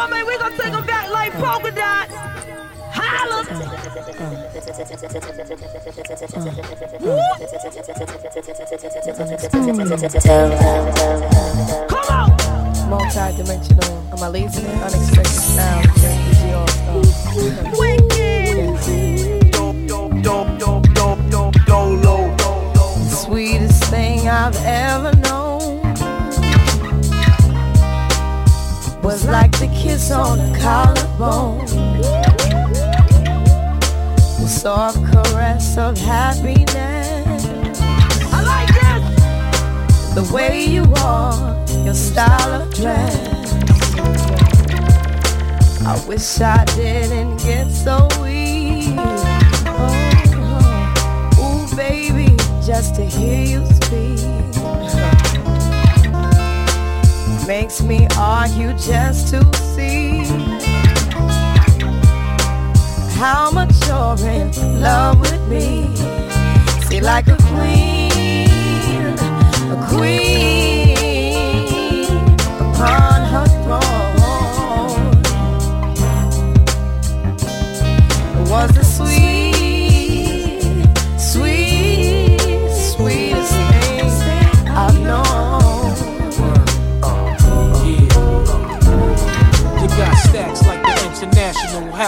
woman, we gonna take them back like polka dots. Holla! Come on! Multi-dimensional, amazing, unexpected sound. Energy all-star. Wicked! Sweetest thing I've ever was like the kiss on the collarbone. The soft caress of happiness. I like this! The way you walk, your style of dress. I wish I didn't get so weak. Oh, oh. ooh, baby, just to hear you speak makes me argue just to see how much you're in love with me. See, like a queen, a queen upon her throne was the sweet,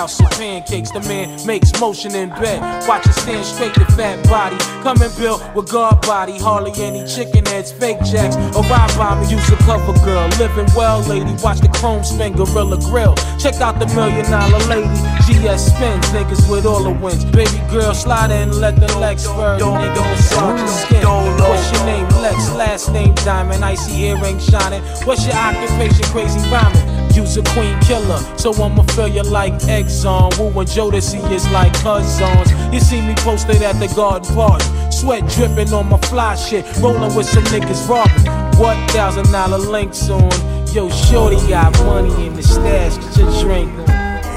House of Pancakes. The man makes motion in bed. Watch it stand straight, the fat body. Coming built with guard body. Hardly any chicken heads, fake jacks. Arrive by me, use a cover girl. Living well, lady. Watch the chrome spin, Gorilla Grill. Check out the million dollar lady. GS spins, niggas with all the wins. Baby girl, slide in, let the legs spur. Nigga, massage your skin. What's your name? Lex, last name Diamond. Icy earring shining. What's your occupation? Crazy rhyming. Use a queen killer, so I'ma feel you like Exxon. Wu and Jodeci is like cousins. You see me posted at the garden party, sweat dripping on my fly shit, rolling with some niggas robbing. What thousand dollar links on? Yo, shorty got money in the stash, your drink.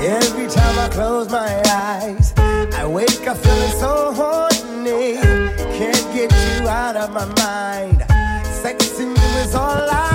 Every time I close my eyes, I wake up feeling so horny. Can't get you out of my mind. Sexing you is all I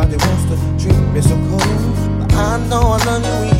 Everybody wants to treat me so cold. But I know I love you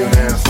You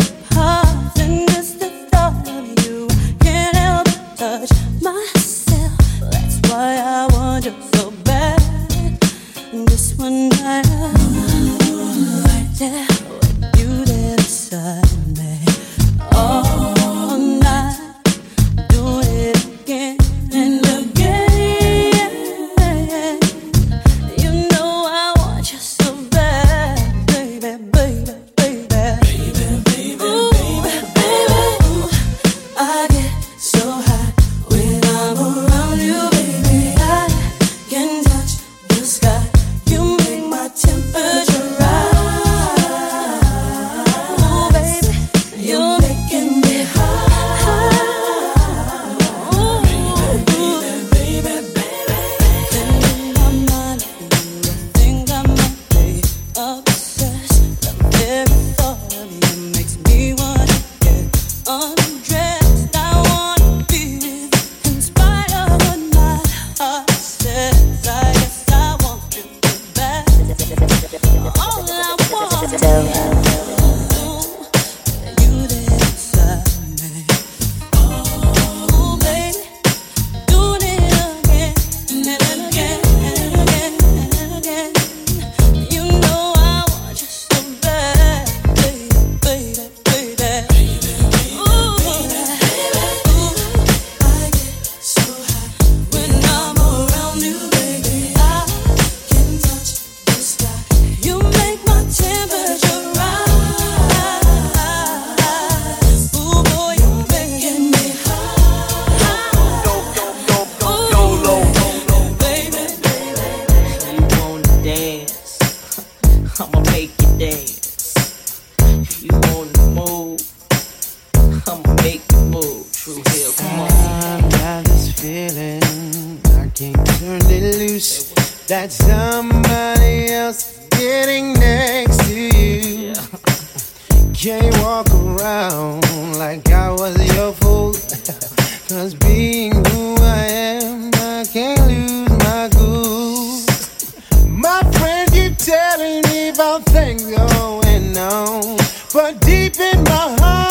But deep in my heart.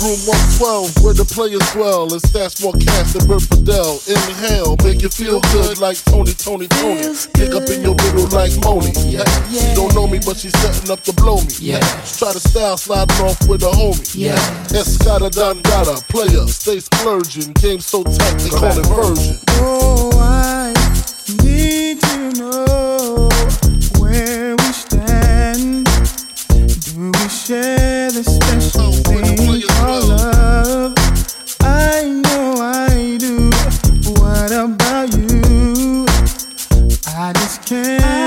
Room 112, where the players dwell, and stash more cash than Bert Fidel. Inhale, make you feel good like Tony, Tony, Tony. Pick up in your middle like Moni. Yeah. yeah. She don't know me, but she's setting up to blow me. Yeah. Try to style sliding off with a homie. Yeah. Escada Dandada, player, stay splurging. Game so tight, they call it version. Oh, I need to know where we stand. Do we share the special oh, thing called love? I know I do. What about you? I just can't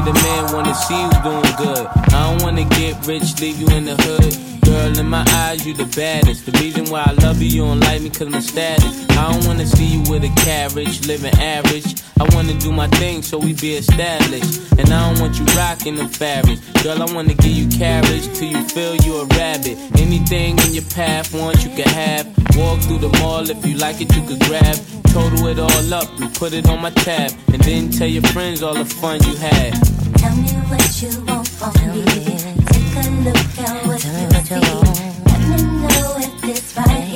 the man, wanna see you doing good. I don't wanna get rich, leave you in the hood. Girl, in my eyes, you the baddest. The reason why I love you, you don't like me, cause my status. I don't wanna see you with a carriage, living average. I wanna do my thing so we be established. And I don't want you rocking the fabric. Girl, I wanna give you carriage till you feel you a rabbit. Anything in your path, want you can have. Walk through the mall, if you like it, you could grab. Total it all up and put it on my tab. And then tell your friends all the fun you had. Tell me what you want from me. Take a look at what you see. Let me know if it's right.